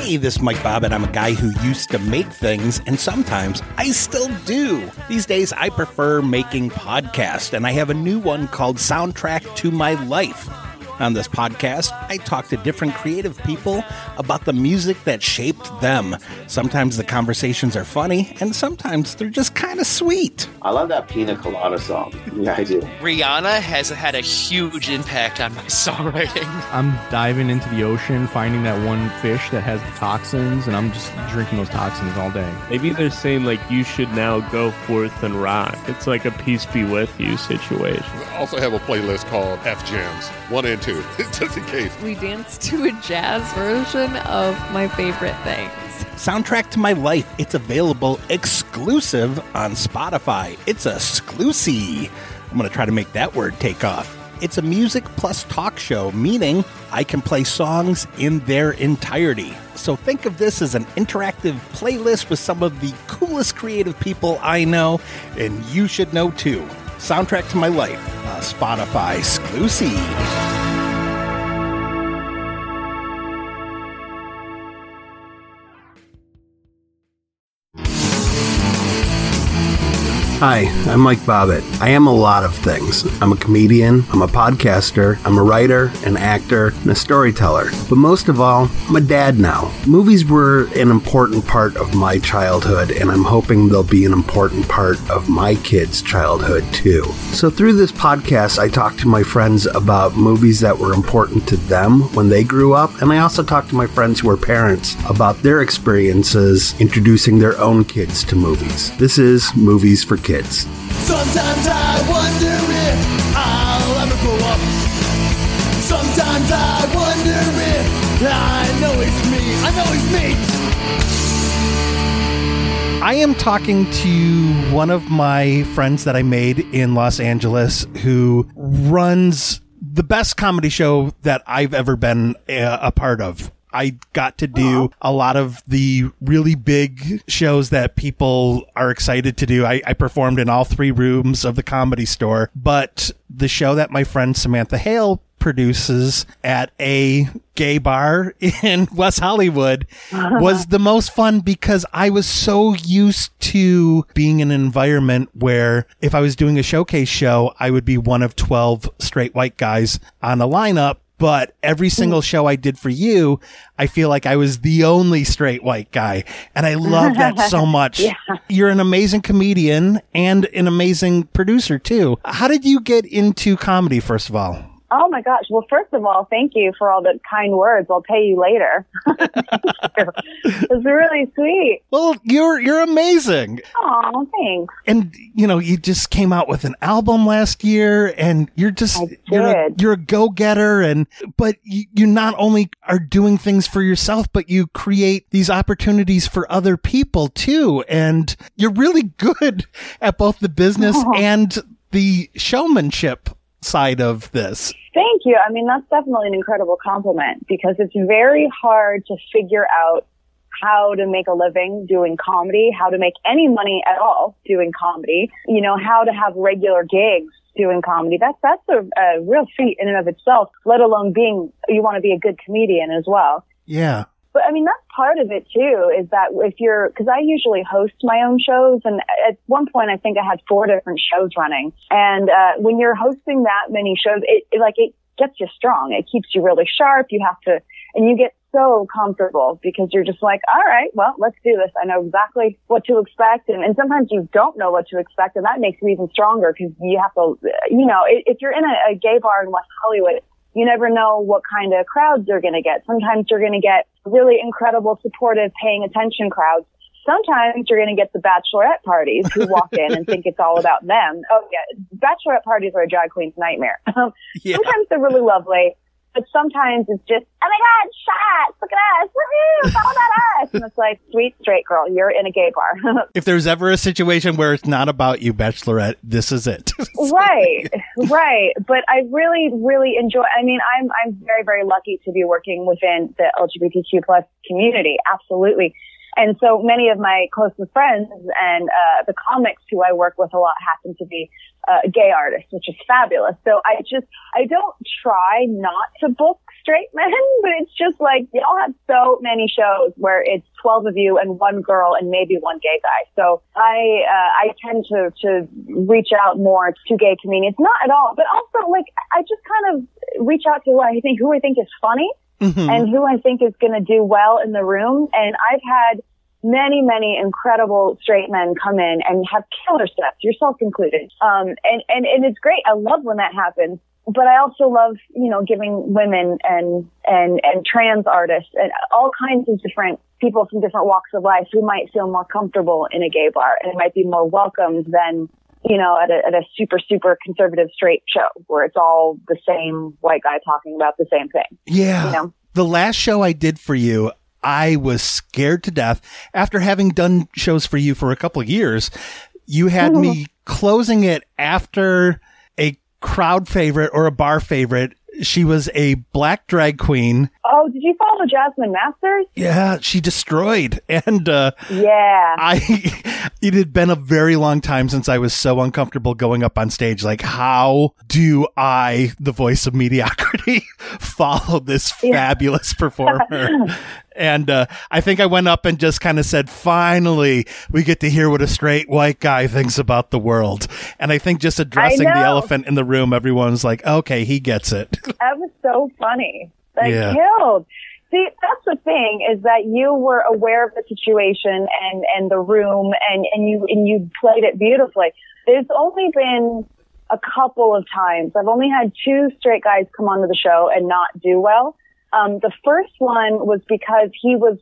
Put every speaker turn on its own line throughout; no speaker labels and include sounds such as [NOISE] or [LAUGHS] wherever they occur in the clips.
Hey, this is Mike Bobbitt. I'm a guy who used to make things, and sometimes I still do. These days, I prefer making podcasts, and I have a new one called Soundtrack to My Life. On this podcast, I talk to different creative people about the music that shaped them. Sometimes the conversations are funny, and sometimes they're just kind of sweet.
I love that Pina Colada song. Yeah, I do.
Rihanna has had a huge impact on my [LAUGHS] songwriting.
I'm diving into the ocean, finding that one fish that has the toxins, and I'm just drinking those toxins all day.
Maybe they're saying like you should now go forth and rock. It's like a peace be with you situation.
I also have a playlist called F Jams, one and two, [LAUGHS] just in case.
We danced to a jazz version of my favorite things.
Soundtrack to My Life. It's available exclusive on Spotify. It's a exclusive. I'm going to try to make that word take off. It's a music plus talk show, meaning I can play songs in their entirety. So think of this as an interactive playlist with some of the coolest creative people I know, and you should know too. Soundtrack to My Life, a Spotify exclusive. Hi, I'm Mike Bobbitt. I am a lot of things. I'm a comedian, I'm a podcaster, I'm a writer, an actor, and a storyteller. But most of all, I'm a dad now. Movies were an important part of my childhood, and I'm hoping they'll be an important part of my kids' childhood too. So through this podcast, I talk to my friends about movies that were important to them when they grew up, and I also talk to my friends who are parents about their experiences introducing their own kids to movies. This is Movies for Kids.
Sometimes I wonder if I'll ever grow up. Sometimes I wonder if I know it's me. I know it's me.
I am talking to one of my friends that I made in Los Angeles who runs the best comedy show that I've ever been a, a part of. I got to do a lot of the really big shows that people are excited to do. I, I, performed in all three rooms of the comedy store, but the show that my friend Samantha Hale produces at a gay bar [LAUGHS] in West Hollywood uh-huh. was the most fun because I was so used to being in an environment where if I was doing a showcase show, I would be one of 12 straight white guys on a lineup but every single show I did for you, I feel like I was the only straight white guy. And I love that [LAUGHS] so much.
Yeah.
You're an amazing comedian and an amazing producer too. How did you get into comedy, first of all?
Oh my gosh. Well, first of all, thank you for all the kind words. I'll pay you later. [LAUGHS] it's really sweet.
Well, you're you're amazing.
Oh, thanks.
And you know, you just came out with an album last year and you're just you're a, you're a go-getter and but you, you not only are doing things for yourself, but you create these opportunities for other people too. And you're really [LAUGHS] good at both the business oh. and the showmanship side of this.
Thank you. I mean, that's definitely an incredible compliment because it's very hard to figure out how to make a living doing comedy, how to make any money at all doing comedy, you know, how to have regular gigs doing comedy. That's, that's a, a real feat in and of itself, let alone being, you want to be a good comedian as well.
Yeah.
But I mean, that's part of it too, is that if you're, cause I usually host my own shows and at one point I think I had four different shows running. And, uh, when you're hosting that many shows, it, it like, it gets you strong. It keeps you really sharp. You have to, and you get so comfortable because you're just like, all right, well, let's do this. I know exactly what to expect. And, and sometimes you don't know what to expect. And that makes you even stronger because you have to, you know, if you're in a, a gay bar in West Hollywood, you never know what kind of crowds you're going to get. Sometimes you're going to get really incredible, supportive, paying attention crowds. Sometimes you're going to get the bachelorette parties who walk in and think it's all about them. Oh yeah, bachelorette parties are a drag queen's nightmare. [LAUGHS]
Yeah.
Sometimes they're really lovely, but sometimes it's just, oh my god, shots! Look at us! Woohoo! It's all about us! And it's like, sweet straight girl, you're in a gay bar. [LAUGHS]
if there's ever a situation where it's not about you, Bachelorette, this is it. [LAUGHS]
right, right. But I really, really enjoy. I mean, I'm I'm very, very lucky to be working within the LGBTQ plus community. Absolutely. And so many of my closest friends and uh, the comics who I work with a lot happen to be uh, gay artist, which is fabulous. So I just I don't try not to book straight men, [LAUGHS] but it's just like y'all have so many shows where it's 12 of you and one girl and maybe one gay guy. So I, uh, I tend to, to reach out more to gay comedians. Not at all, but also like I just kind of reach out to who I think, who I think is funny and who I think is going to do well in the room. And I've had many, many incredible straight men come in and have killer sets, yourself included. Um, and, and, and it's great. I love when that happens. But I also love, you know, giving women and, and, and trans artists and all kinds of different people from different walks of life who might feel more comfortable in a gay bar and might be more welcomed than, you know, at a, at a super, super conservative straight show where it's all the same white guy talking about the same thing.
Yeah.
You know?
The last show I did for you, I was scared to death after having done shows for you for a couple of years. You had me [LAUGHS] closing it after a crowd favorite or a bar favorite. She was a black drag queen.
Oh, did you follow Jasmine Masters?
Yeah, she destroyed. [LAUGHS] And, uh,
Yeah.
I, [LAUGHS] it had been a very long time since I was so uncomfortable going up on stage. Like, how do I, the voice of mediocrity, follow this fabulous performer? And uh, I think I went up and just kind of said, finally, we get to hear what a straight white guy thinks about the world. And I think just addressing the elephant in the room, everyone's like, okay, he gets it. [LAUGHS]
That was so funny. That
Yeah.
killed. See, that's the thing is that you were aware of the situation and, and the room and, and you, and you played it beautifully. There's only been a couple of times. I've only had two straight guys come onto the show and not do well. Um, the first one was because he was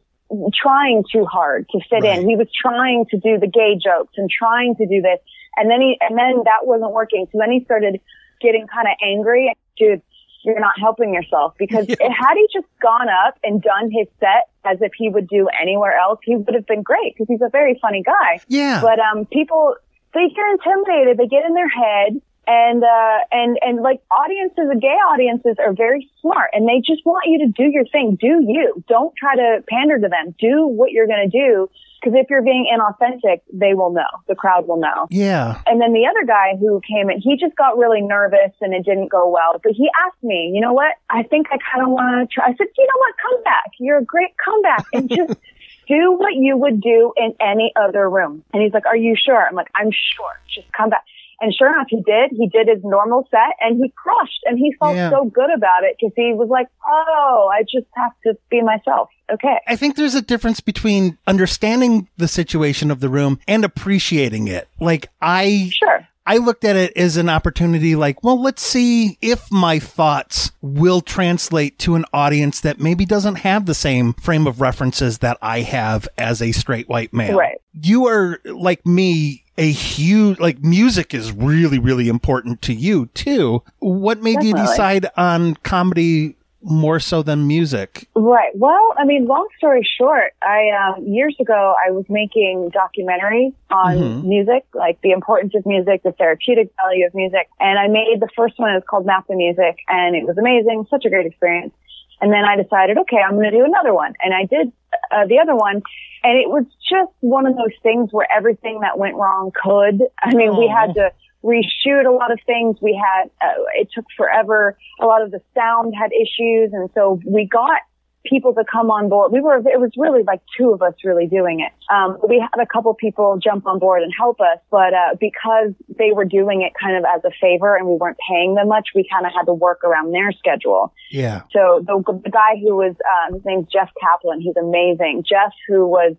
trying too hard to fit
Right.
in. He was trying to do the gay jokes and trying to do this. And then he, and then that wasn't working. So then he started getting kind of angry. Dude, you're not helping yourself because [LAUGHS] had he just gone up and done his set as if he would do anywhere else, he would have been great because he's a very funny guy.
Yeah.
But um, people they get intimidated. They get in their head, and uh, and and like audiences, gay audiences are very smart, and they just want you to do your thing. Do you? Don't try to pander to them. Do what you're going to do. Because if you're being inauthentic, they will know. The crowd will know.
yeah.
And then the other guy who came in, he just got really nervous and it didn't go well. But he asked me, you know what? I think I kind of want to try. I said, you know what? Come back. You're a great comeback and [LAUGHS] just do what you would do in any other room. And he's like, are you sure? I'm like, I'm sure. Just come back. And sure enough, he did. He did his normal set and he crushed and he felt
Yeah.
so good about it because he was like, oh, I just have to be myself. Okay.
I think there's a difference between understanding the situation of the room and appreciating it. Like I
Sure.
I looked at it as an opportunity like, well, let's see if my thoughts will translate to an audience that maybe doesn't have the same frame of references that I have as a straight white male.
Right.
You are like me, a huge, like music is really, really important to you too. What made you decide on comedy more so than music?
Right. Well, I mean, long story short, I um, years ago I was making documentaries on
Mhm.
music, like the importance of music, the therapeutic value of music, and I made the first one. It was called Map the Music, and it was amazing, such a great experience. And then I decided, okay, I'm going to do another one, and I did uh, the other one, and it was just one of those things where everything that went wrong could. I mean, we had to reshoot a lot of things. We had, uh, it took forever. A lot of the sound had issues. And so we got people to come on board. We were, it was really like two of us really doing it. Um, we had a couple people jump on board and help us, but, uh, because they were doing it kind of as a favor and we weren't paying them much, we kind of had to work around their schedule.
Yeah.
So the, the guy who was, uh, his name's Jeff Kaplan. He's amazing. Jeff, who was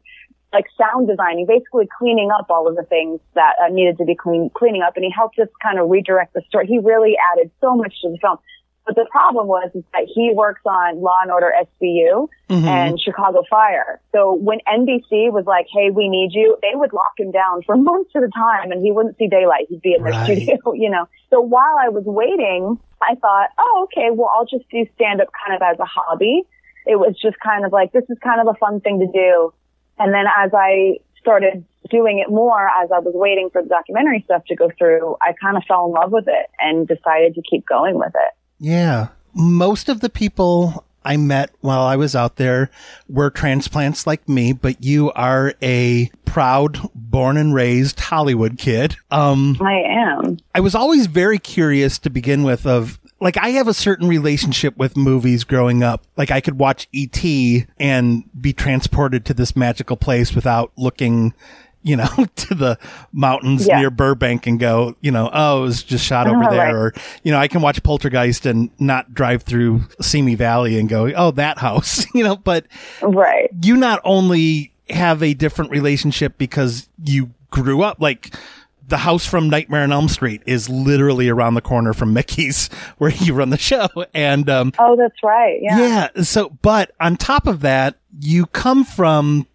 like sound designing, basically cleaning up all of the things that uh, needed to be clean, cleaning up, and he helped us kind of redirect the story. He really added so much to the film. But the problem was is that he works on Law and Order SVU
Mhm.
and Chicago Fire. So when NBC was like, "Hey, we need you," they would lock him down for [LAUGHS] months at a time, and he wouldn't see daylight. He'd be in their
Right.
studio, [LAUGHS] you know. So while I was waiting, I thought, "Oh, okay, well, I'll just do stand up kind of as a hobby." It was just kind of like this is kind of a fun thing to do. And then as I started doing it more, as I was waiting for the documentary stuff to go through, I kind of fell in love with it and decided to keep going with it.
Yeah. Most of the people I met while I was out there were transplants like me, but you are a proud, born and raised Hollywood kid. Um,
I am.
I was always very curious to begin with of like I have a certain relationship with movies growing up. Like I could watch E.T. and be transported to this magical place without looking, you know, [LAUGHS] to the mountains
Yeah.
near Burbank and go, you know, oh, it was just shot over
Oh,
there.
right.
Or, you know, I can watch Poltergeist and not drive through Simi Valley and go, oh, that house, [LAUGHS] you know, but
Right.
you not only have a different relationship because you grew up like the house from Nightmare on Elm Street is literally around the corner from Mickey's [LAUGHS] where you run the show. And, um,
Oh, that's right. Yeah.
yeah. So, but on top of that, you come from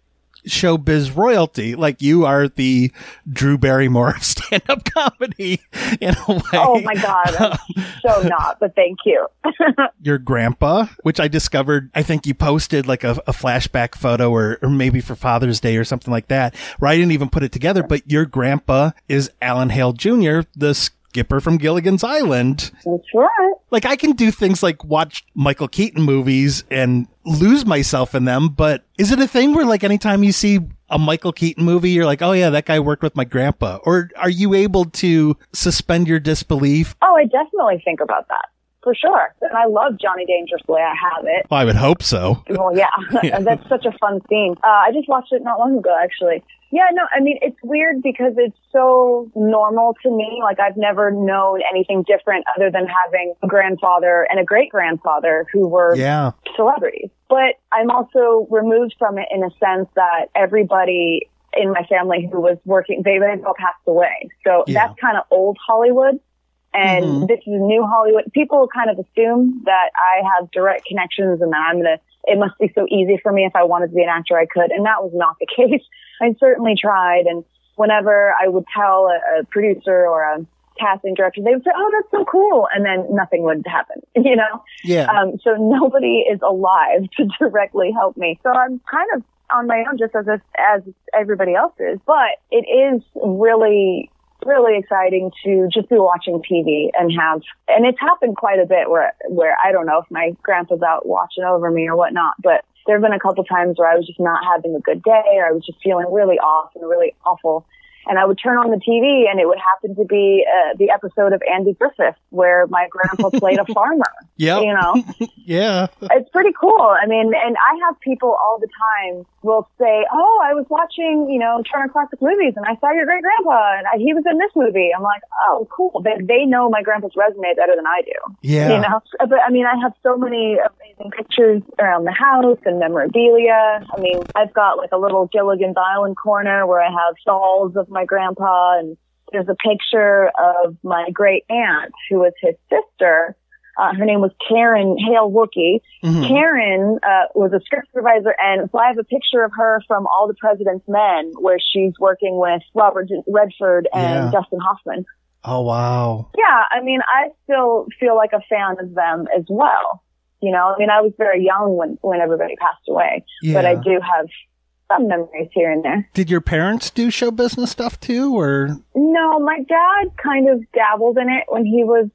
showbiz royalty. Like you are the Drew Barrymore of [LAUGHS] stand up comedy in a way.
Oh my God. [LAUGHS] So not, but thank you. [LAUGHS]
Your grandpa, which I discovered, I think you posted like a, a flashback photo or, or maybe for Father's Day or something like that, where I didn't even put it together, but your grandpa is Alan Hale Jr., the skipper from Gilligan's Island.
That's right.
like I can do things like watch Michael Keaton movies and lose myself in them, but is it a thing where like anytime you see a Michael Keaton movie, you're like, oh yeah, that guy worked with my grandpa? Or are you able to suspend your disbelief?
Oh, I definitely think about that for sure. And I love Johnny Dangerously. I have it.
Well, I would hope so.
Well, yeah, [LAUGHS]
Yeah.
that's such a fun scene. Uh, I just watched it not long ago, actually. Yeah, no, I mean, it's weird because it's so normal to me. Like, I've never known anything different other than having a grandfather and a great grandfather who were
Yeah.
celebrities. But I'm also removed from it in a sense that everybody in my family who was working, they, they all passed away. So
Yeah.
that's kind of old Hollywood. And
Mhm.
this is new Hollywood. People kind of assume that I have direct connections and that I'm going to, it must be so easy for me if I wanted to be an actor, I could. And that was not the [LAUGHS] case. I certainly tried. And whenever I would tell a, a producer or a casting director, they would say, Oh, that's so cool. And then nothing would happen, [LAUGHS] you know?
Yeah.
Um, so nobody is alive [LAUGHS] to directly help me. So I'm kind of on my own, just as if, as everybody else is. But it is really, really exciting to just be watching TV and have. And it's happened quite a bit where where I don't know if my grandpa's out watching over me or whatnot, but. There have been a couple times where I was just not having a good day or I was just feeling really off and really awful and I would turn on the TV and it would happen to be uh, the episode of Andy Griffith where my grandpa played a [LAUGHS] farmer.
Yeah.
You know, [LAUGHS]
Yeah.
it's pretty cool. I mean, and I have people all the time will say, "Oh, I was watching, you know, Turner Classic Movies, and I saw your great grandpa, and I, he was in this movie." I'm like, "Oh, cool." They they know my grandpa's resume better than I do.
Yeah.
You know, but I mean, I have so many amazing pictures around the house and memorabilia. I mean, I've got like a little Gilligan's Island corner where I have dolls of my grandpa, and there's a picture of my great aunt who was his sister. Uh, her name was Karen Hale Wookey.
Mhm.
Karen uh, was a script supervisor, and so I have a picture of her from All the President's Men, where she's working with Robert Redford and
Yeah.
Dustin Hoffman.
Oh, wow.
Yeah, I mean, I still feel like a fan of them as well. You know, I mean, I was very young when when everybody passed away, but I do have some memories here and there.
Did your parents do show business stuff too, or?
No, my dad kind of dabbled in it when he was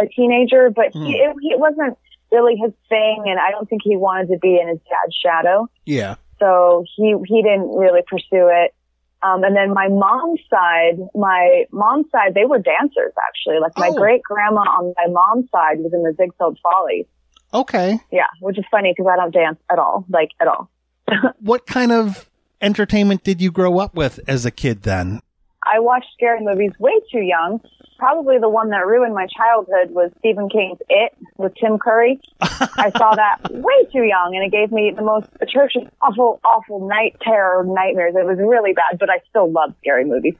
a teenager, but he, it, he wasn't really his thing, and I don't think he wanted to be in his dad's shadow.
Yeah.
so he he didn't really pursue it. Um, and then my mom's side, my mom's side, they were dancers actually. Like my
Oh.
great grandma on my mom's side was in the Ziegfeld Follies.
Okay.
Yeah, which is funny because I don't dance at all, like at all.
What kind of entertainment did you grow up with as a kid then?
I watched scary movies way too young. Probably the one that ruined my childhood was Stephen King's It with Tim Curry. I saw [LAUGHS] that way too young and it gave me the most atrocious, awful, awful night terror nightmares. It was really bad, but I still love scary movies.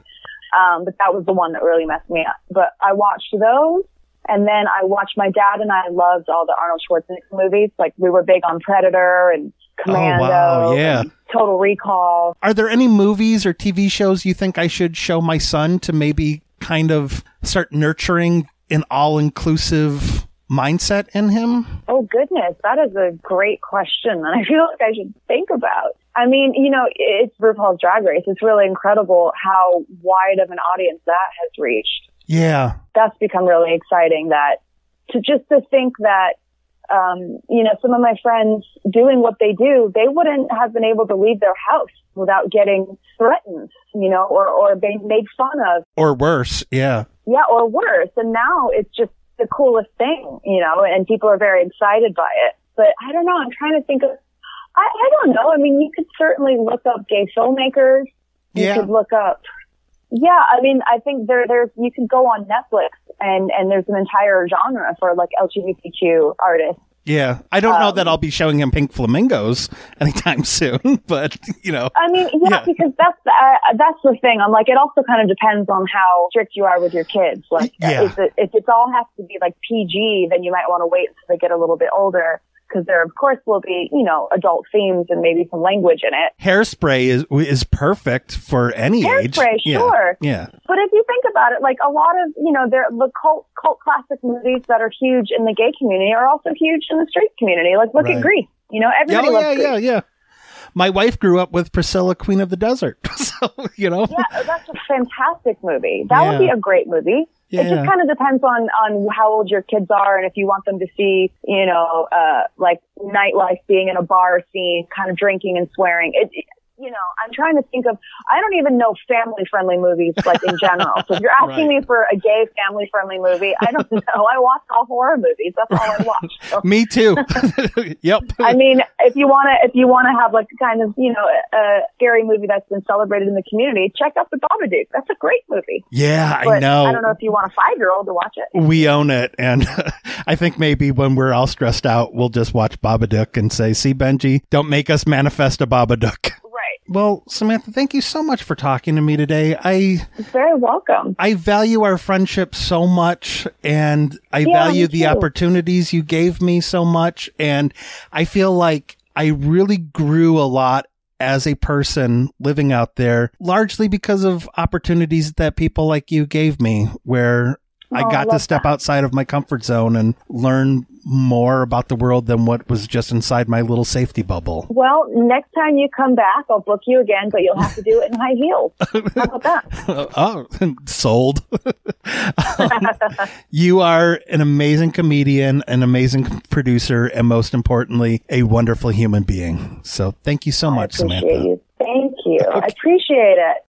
Um, but that was the one that really messed me up. But I watched those and then I watched my dad and I loved all the Arnold Schwarzenegger movies. Like we were big on Predator and Oh, Commando.
wow, yeah.
Total Recall.
Are there any movies or TV shows you think I should show my son to maybe kind of start nurturing an all inclusive mindset in him?
Oh goodness, that is a great question, and I [LAUGHS] feel like I should think about. I mean, you know, it's RuPaul's Drag Race. It's really incredible how wide of an audience that has reached.
Yeah.
That's become really exciting. That to just to think that, um, you know, some of my friends doing what they do, they wouldn't have been able to leave their house without getting threatened, you know, or or being made fun of.
Or worse. Yeah.
Yeah, or worse. And now it's just the coolest thing, you know, and people are very excited by it. But I don't know. I'm trying to think of. I, I don't know. I mean, you could certainly look up gay filmmakers. You
Yeah.
could look up. Yeah, I mean, I think there, there's. You could go on Netflix and and there's an entire genre for like LGBTQ artists.
Yeah, I don't know
Um,
that I'll be showing him pink flamingos anytime [LAUGHS] soon, but you know,
I mean, yeah,
Yeah.
because that's the, uh, that's the thing. I'm like, it also kind of depends on how strict you are with your kids. Like,
Yeah.
if it if it all has to be like PG, then you might want to wait until they get a little bit older, because there, of course, will be you know adult themes and maybe some language in it.
hairspray is is perfect for any age.
Hairspray, sure.
Yeah.
But if you think about it, like a lot of you know, there the cult cult classic movies that are huge in the gay community are also huge in the straight community. Like, look
Right.
at Grease. You know, everybody
Oh,
loves
yeah,
Grease.
yeah, yeah. My wife grew up with Priscilla, Queen of the Desert, [LAUGHS] so you know.
Yeah, that's a fantastic movie. That
Yeah.
would be a great movie. It just kind of depends on on how old your kids are and if you want them to see, you know, uh like nightlife being in a bar scene, kind of drinking and swearing. It, it- you know, I'm trying to think of. I don't even know family friendly movies like in general. So if you're asking me for a gay family friendly movie, I don't [LAUGHS] know. I watch all horror movies. That's all I watch. [LAUGHS] So,
Me too. [LAUGHS] yep.
I mean, if you want to, if you want to have like kind of, you know, a scary movie that's been celebrated in the community, check out The Babadook. That's a great movie.
yeah, I know.
I don't know if you want a five year old to watch it.
we own it, and I think maybe when we're all stressed out, we'll just watch Babadook and say, "See, Benji, don't make us manifest a Babadook." Well, Samantha, thank you so much for talking to me today. I
You're very welcome.
I value our friendship so much and I
Yeah,
value the
too.
opportunities you gave me so much and I feel like I really grew a lot as a person living out there largely because of opportunities that people like you gave me where I
Oh, I
got to step
that.
outside of my comfort zone and learn more about the world than what was just inside my little safety bubble.
Well, next time you come back, I'll book you again, but you'll have to do it in high heels. [LAUGHS] How about that? [LAUGHS]
oh, [LAUGHS] sold. you are an amazing comedian, an amazing producer, and most importantly, a wonderful human being. So thank you so
I
much, Samantha.
you. Thank you. I appreciate it.